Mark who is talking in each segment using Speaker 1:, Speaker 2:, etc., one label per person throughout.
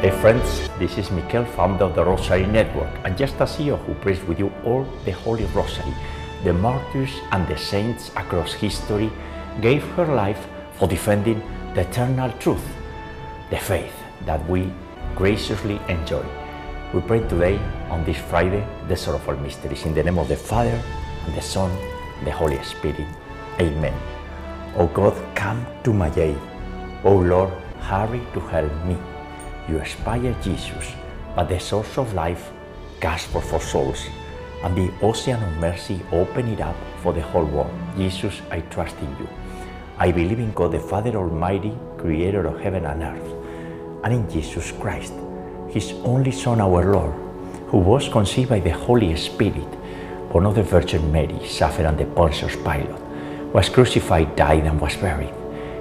Speaker 1: Hey friends, this is Mikel, founder of the Rosary Network, and just a CEO who prays with you all the Holy Rosary. The martyrs and the saints across history gave her life for defending the eternal truth, the faith that we graciously enjoy. We pray today, on this Friday, the sorrowful mysteries. In the name of the Father, and the Son, and the Holy Spirit. Amen. O God, come to my aid. O Lord, hurry to help me. You inspire Jesus, but the source of life gasps for souls. And the ocean of mercy open it up for the whole world. Jesus, I trust in you. I believe in God the Father Almighty, creator of heaven and earth, and in Jesus Christ, his only Son, our Lord, who was conceived by the Holy Spirit, born of the Virgin Mary, suffered under Pontius Pilate, was crucified, died, and was buried.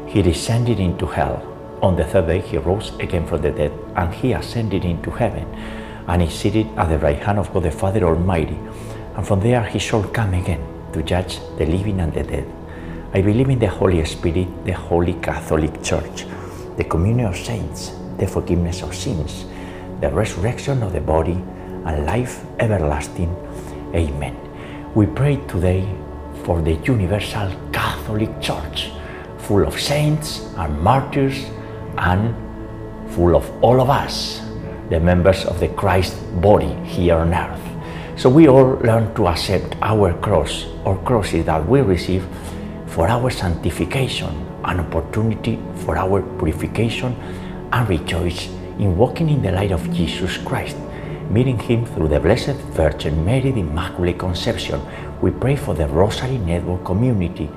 Speaker 1: He descended into hell. On the third day, he rose again from the dead, and he ascended into heaven, and is seated at the right hand of God the Father Almighty. And from there, he shall come again to judge the living and the dead. I believe in the Holy Spirit, the Holy Catholic Church, the communion of saints, the forgiveness of sins, the resurrection of the body, and life everlasting. Amen. We pray today for the universal Catholic Church, full of saints and martyrs and full of all of us, the members of the Christ body here on earth. So we all learn to accept our cross or crosses that we receive for our sanctification, an opportunity for our purification, and rejoice in walking in the light of Jesus Christ, meeting Him through the Blessed Virgin Mary, the Immaculate Conception. We pray for the Rosary Network community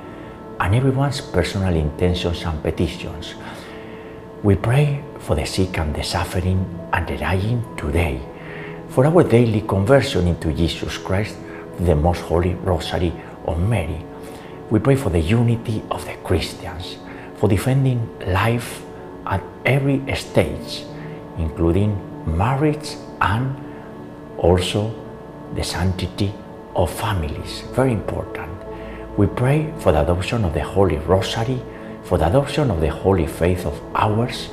Speaker 1: and everyone's personal intentions and petitions. We pray for the sick and the suffering and the dying today, for our daily conversion into Jesus Christ, the Most Holy Rosary of Mary. We pray for the unity of the Christians, for defending life at every stage, including marriage and also the sanctity of families. Very important. We pray for the adoption of the Holy Rosary, for the adoption of the Holy Faith of ours,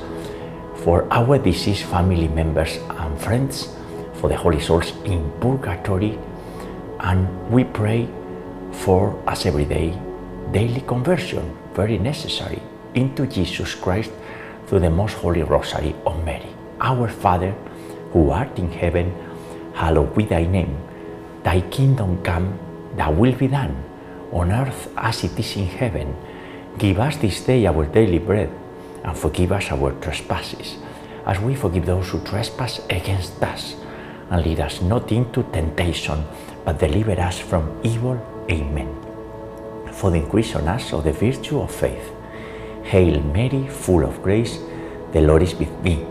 Speaker 1: for our deceased family members and friends, for the holy souls in purgatory, and we pray for us every day daily conversion, very necessary, into Jesus Christ through the Most Holy Rosary of Mary. Our Father, who art in heaven, hallowed be thy name. Thy kingdom come, thy will be done, on earth as it is in heaven. Give us this day our daily bread, and forgive us our trespasses, as we forgive those who trespass against us. And lead us not into temptation, but deliver us from evil. Amen. For the increase on us of the virtue of faith. Hail Mary, full of grace, the Lord is with thee.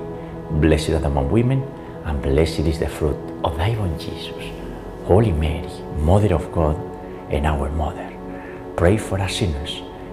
Speaker 1: Blessed art thou among women, and blessed is the fruit of thy womb, Jesus. Holy Mary, Mother of God, and our Mother, pray for us sinners,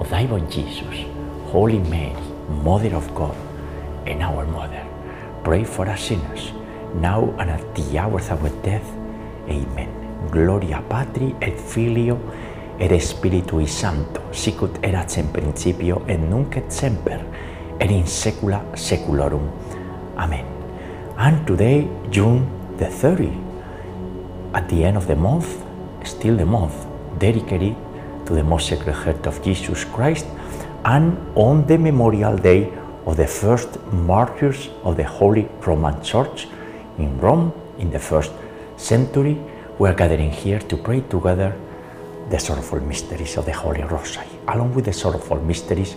Speaker 1: of thy born Jesus, Holy Mary, Mother of God, and our Mother, pray for us sinners, now and at the hour of our death. Amen. Gloria Patri et Filio et Spiritui Sancto, sicut erat in principio et nunc et semper, et in saecula saeculorum. Amen. And today, June the 30, at the end of the month, still the month, dedicated to the Most Sacred Heart of Jesus Christ, and on the memorial day of the first martyrs of the Holy Roman Church in Rome in the first century, we are gathering here to pray together the sorrowful mysteries of the Holy Rosary. Along with the sorrowful mysteries,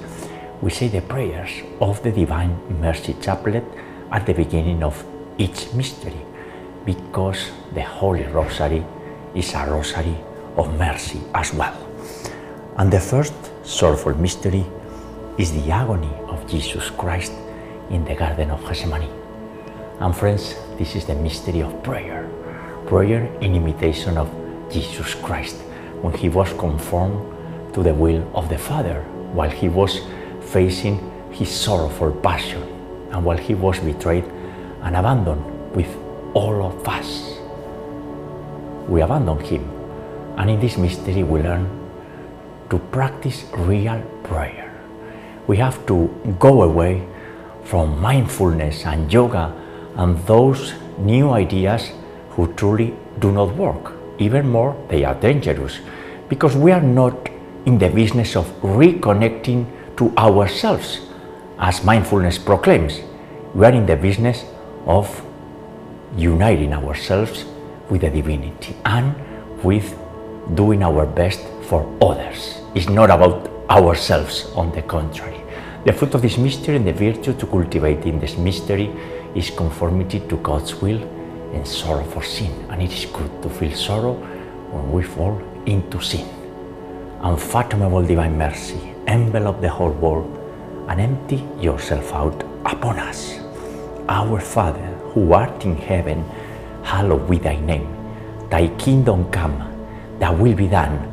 Speaker 1: we say the prayers of the Divine Mercy Chaplet at the beginning of each mystery, because the Holy Rosary is a rosary of mercy as well. And the first sorrowful mystery is the agony of Jesus Christ in the Garden of Gethsemane. And friends, this is the mystery of prayer. Prayer in imitation of Jesus Christ when he was conformed to the will of the Father while he was facing his sorrowful passion and while he was betrayed and abandoned with all of us. We abandon him, and in this mystery we learn to practice real prayer. We have to go away from mindfulness and yoga and those new ideas who truly do not work. Even more, they are dangerous because we are not in the business of reconnecting to ourselves, as mindfulness proclaims. We are in the business of uniting ourselves with the divinity and with doing our best for others. It's not about ourselves, on the contrary. The fruit of this mystery and the virtue to cultivate in this mystery is conformity to God's will and sorrow for sin. And it is good to feel sorrow when we fall into sin. Unfathomable divine mercy, envelop the whole world and empty yourself out upon us. Our Father, who art in heaven, hallowed be thy name. Thy kingdom come, thy will be done,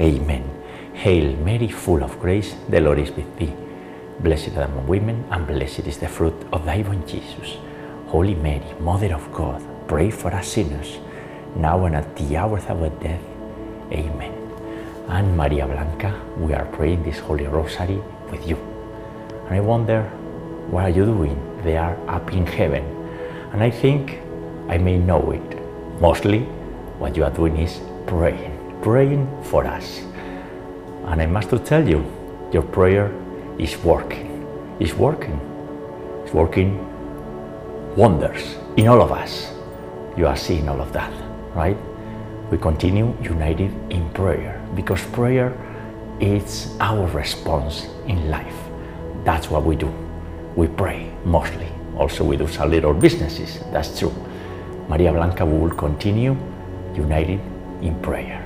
Speaker 1: Amen. Hail Mary, full of grace, the Lord is with thee. Blessed thou among women, and blessed is the fruit of thy womb, Jesus. Holy Mary, Mother of God, pray for us sinners, now and at the hour of our death. Amen. And Maria Blanca, we are praying this Holy Rosary with you. And I wonder, what are you doing They are up in heaven? And I think I may know it. Mostly, what you are doing is praying, praying for us. And I must tell you, your prayer is working. It's working. It's working wonders in all of us. You are seeing all of that, right? We continue united in prayer because prayer is our response in life. That's what we do. We pray mostly. Also, we do some little businesses. That's true. María Blanca, will continue united in prayer.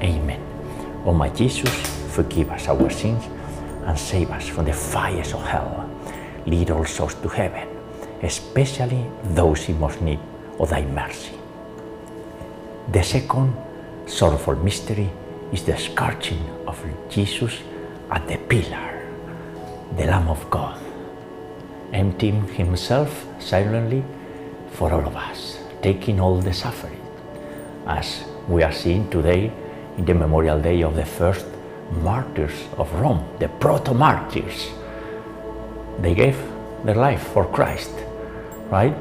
Speaker 1: Amen. O my Jesus, forgive us our sins, and save us from the fires of hell. Lead all souls to heaven, especially those in most need of thy mercy. The second sorrowful mystery is the scourging of Jesus at the pillar, the Lamb of God, emptying himself silently for all of us, taking all the suffering, as we are seeing today in the memorial day of the first martyrs of Rome, the proto martyrs. They gave their life for Christ, right?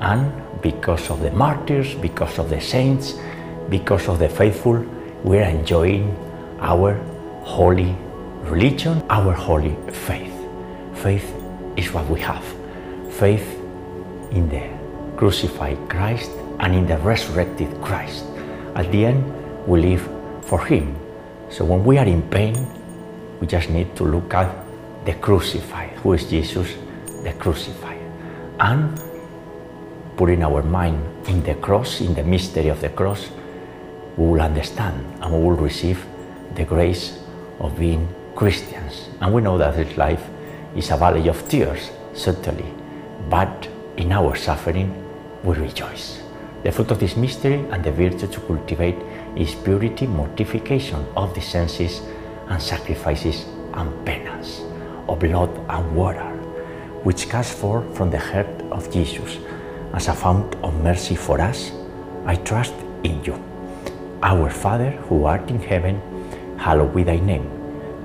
Speaker 1: And because of the martyrs, because of the saints, because of the faithful, we are enjoying our holy religion, our holy faith. Faith is what we have. Faith in the crucified Christ and in the resurrected Christ. At the end, we live for Him. So when we are in pain, we just need to look at the crucified. Who is Jesus? The crucified. And putting our mind in the cross, in the mystery of the cross, we will understand and we will receive the grace of being Christians. And we know that this life is a valley of tears, certainly, but in our suffering we rejoice. The fruit of this mystery and the virtue to cultivate is purity, mortification of the senses, and sacrifices and penance of blood and water, which comes forth from the heart of Jesus as a fount of mercy for us. I trust in you. Our Father who art in heaven, hallowed be thy name.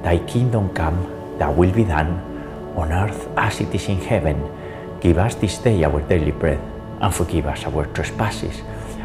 Speaker 1: Thy kingdom come, thy will be done, on earth as it is in heaven. Give us this day our daily bread and forgive us our trespasses,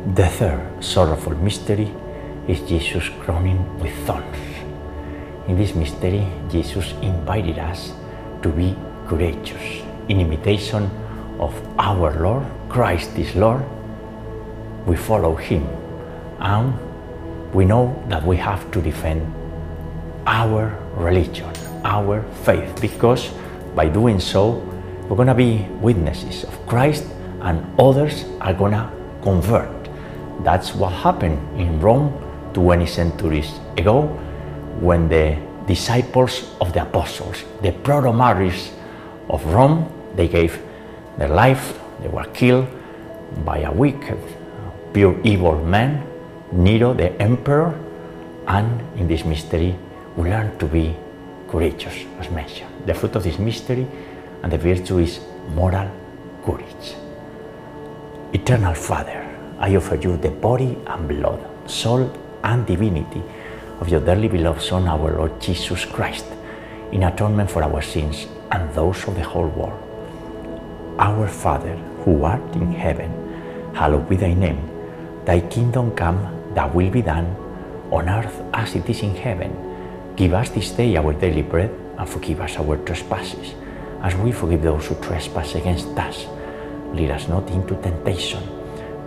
Speaker 1: The third sorrowful mystery is Jesus crowning with thorns. In this mystery, Jesus invited us to be courageous in imitation of our Lord, Christ is Lord. We follow Him and we know that we have to defend our religion, our faith, because by doing so, we're going to be witnesses of Christ and others are going to convert. That's what happened in Rome 20 centuries ago when the disciples of the apostles, the proto-martyrs of Rome, they gave their life, they were killed by a wicked, pure evil man, Nero the emperor, and in this mystery we learn to be courageous, as mentioned. The fruit of this mystery and the virtue is moral courage. Eternal Father, I offer you the body and blood, soul and divinity of your dearly beloved Son, our Lord Jesus Christ, in atonement for our sins and those of the whole world. Our Father, who art in heaven, hallowed be thy name. Thy kingdom come, thy will be done, on earth as it is in heaven. Give us this day our daily bread, and forgive us our trespasses, as we forgive those who trespass against us. Lead us not into temptation,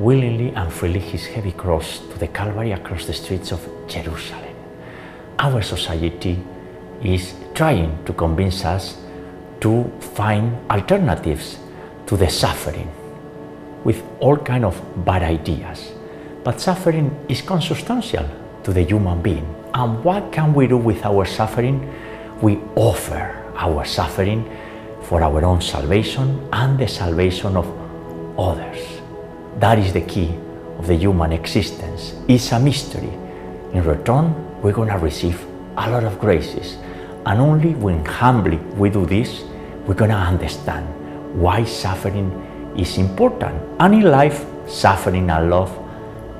Speaker 1: willingly and freely his heavy cross to the Calvary across the streets of Jerusalem. Our society is trying to convince us to find alternatives to the suffering with all kind of bad ideas. But suffering is consubstantial to the human being. And what can we do with our suffering? We offer our suffering for our own salvation and the salvation of others. That is the key of the human existence. It's a mystery. In return, we're going to receive a lot of graces. And only when humbly we do this, we're going to understand why suffering is important. And in life, suffering and love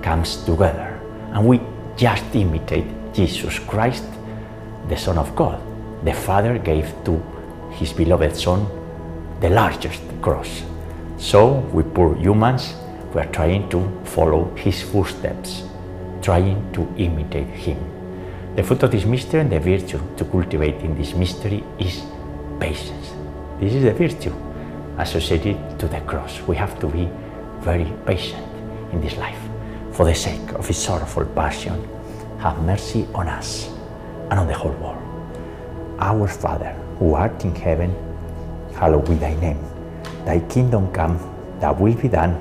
Speaker 1: comes together. And we just imitate Jesus Christ, the Son of God. The Father gave to his beloved Son, the largest cross. So, we poor humans, we are trying to follow his footsteps, trying to imitate him. The fruit of this mystery and the virtue to cultivate in this mystery is patience. This is the virtue associated to the cross. We have to be very patient in this life. For the sake of his sorrowful passion, have mercy on us and on the whole world. Our Father, who art in heaven, hallowed be thy name. Thy kingdom come, thy will be done,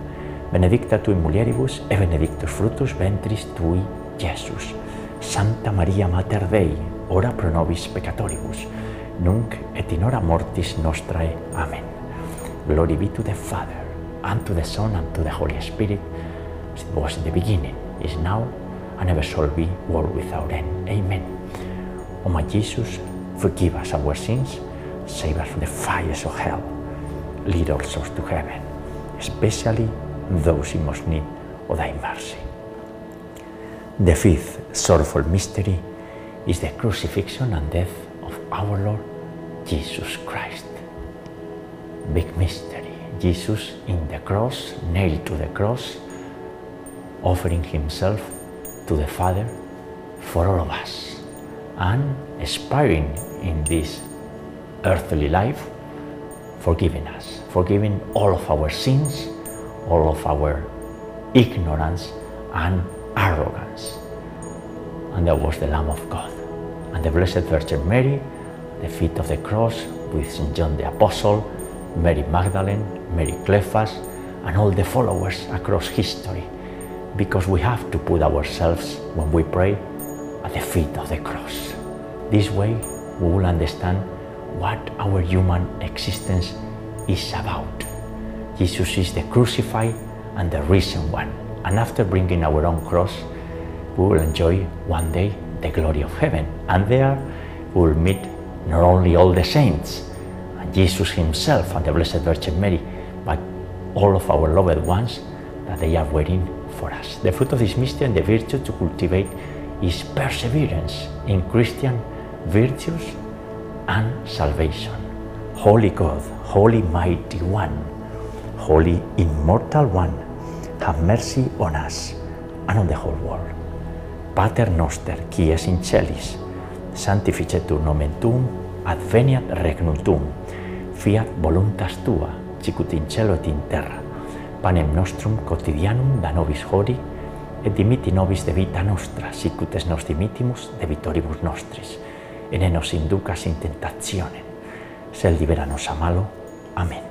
Speaker 1: benedicta tui mulieribus, e benedictus fructus ventris tui, Jesus. Santa Maria Mater Dei, ora pro nobis peccatoribus, nunc et in hora mortis nostrae. Amen. Glory be to the Father, and to the Son, and to the Holy Spirit, as it was in the beginning, is now, and ever shall be, world without end. Amen. O my Jesus, forgive us our sins, save us from the fires of hell, lead all souls to heaven, especially those of thy mercy. The fifth sorrowful mystery is the crucifixion and death of our Lord Jesus Christ. Big mystery. Jesus in the cross, nailed to the cross, offering himself to the Father for all of us and aspiring in this earthly life, forgiving us, forgiving all of our sins, all of our ignorance and arrogance. And that was the Lamb of God. And the Blessed Virgin Mary, the feet of the cross with St. John the Apostle, Mary Magdalene, Mary Cleophas, and all the followers across history, because we have to put ourselves, when we pray, at the feet of the cross. This way, we will understand what our human existence is about. Jesus is the crucified and the risen one. And after bringing our own cross, we will enjoy one day the glory of heaven. And there we will meet not only all the saints, and Jesus himself and the Blessed Virgin Mary, but all of our loved ones that they are waiting for us. The fruit of this mystery and the virtue to cultivate is perseverance in Christian virtues and salvation. Holy God, Holy Mighty One, Holy Immortal One, have mercy on us and on the whole world. Pater noster, qui es in celis, sanctificetur nomen tuum, adveniat regnum tuum, fiat voluntas tua, sicut in cielo et in terra. Panem nostrum quotidianum da nobis hori, et dimiti nobis debita nostra, sicut es nos dimitimus debitoribus nostris, et ne nos inducas in tentationem, sed libera nos a malo. Amen.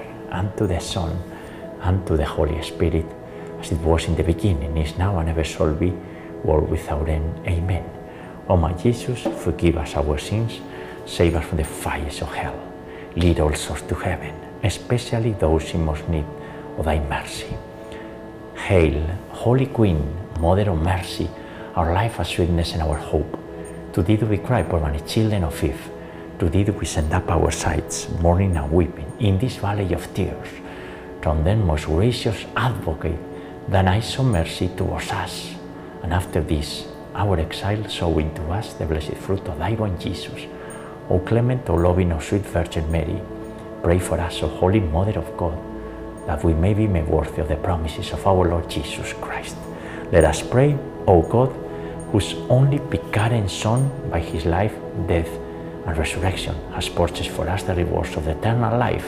Speaker 1: and to the Son, and to the Holy Spirit, as it was in the beginning, is now, and ever shall be, world without end. Amen. O my Jesus, forgive us our sins, save us from the fires of hell, lead all souls to heaven, especially those in most need of thy mercy. Hail, Holy Queen, Mother of Mercy, our life, our sweetness, and our hope. To thee do we cry, poor many children of Eve. To thee we send up our sighs, mourning and weeping, in this valley of tears. From then, most gracious Advocate, thine eyes of mercy towards us. And after this, our exile, show into us the blessed fruit of thy womb, Jesus. O clement, O loving, O sweet Virgin Mary, pray for us, O Holy Mother of God, that we may be made worthy of the promises of our Lord Jesus Christ. Let us pray, O God, whose only begotten Son, by his life, death, and resurrection, has purchased for us the rewards of eternal life.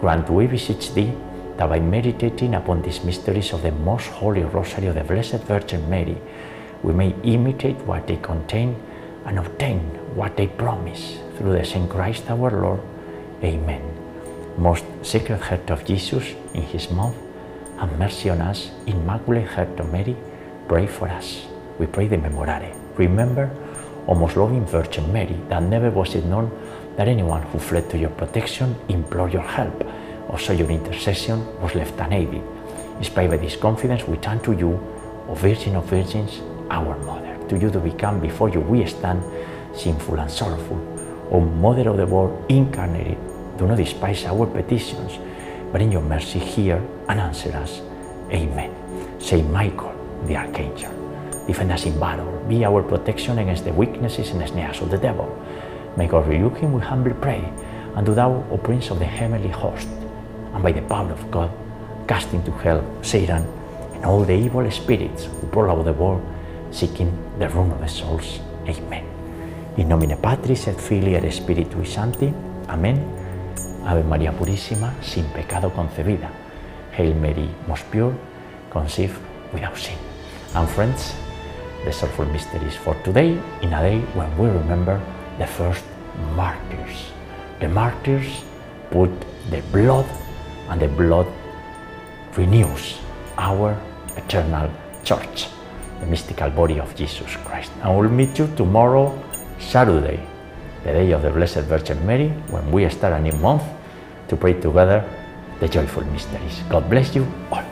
Speaker 1: Grant, we beseech thee, that by meditating upon these mysteries of the most holy rosary of the Blessed Virgin Mary, we may imitate what they contain and obtain what they promise through the same Christ our Lord. Amen. Most Sacred Heart of Jesus, in his mouth, have mercy on us. Immaculate Heart of Mary, pray for us. We pray the Memorare. Remember, O most loving Virgin Mary, that never was it known that anyone who fled to your protection implored your help, or saw your intercession was left unaided. Inspired by this confidence, we turn to you, O Virgin of Virgins, our Mother. To you to become before you we stand, sinful and sorrowful. O Mother of the world incarnated, do not despise our petitions, but in your mercy hear and answer us. Amen. Saint Michael, the Archangel, defend us in battle, be our protection against the weaknesses and snares of the devil. May God rebuke him, we humbly pray. And do thou, O Prince of the heavenly host, and by the power of God, cast into hell Satan and all the evil spirits who prowl the world seeking the ruin of the souls. Amen. In nomine Patris et Filii et Spiritui Sancti. Amén. Ave María Purísima, sin pecado concebida. Hail Mary, most pure, conceived without sin. And friends, the sorrowful mysteries for today, in a day when we remember the first martyrs. The martyrs put the blood, and the blood renews our eternal church, the mystical body of Jesus Christ. And we'll meet you tomorrow, Saturday, the day of the Blessed Virgin Mary, when we start a new month to pray together the joyful mysteries. God bless you all.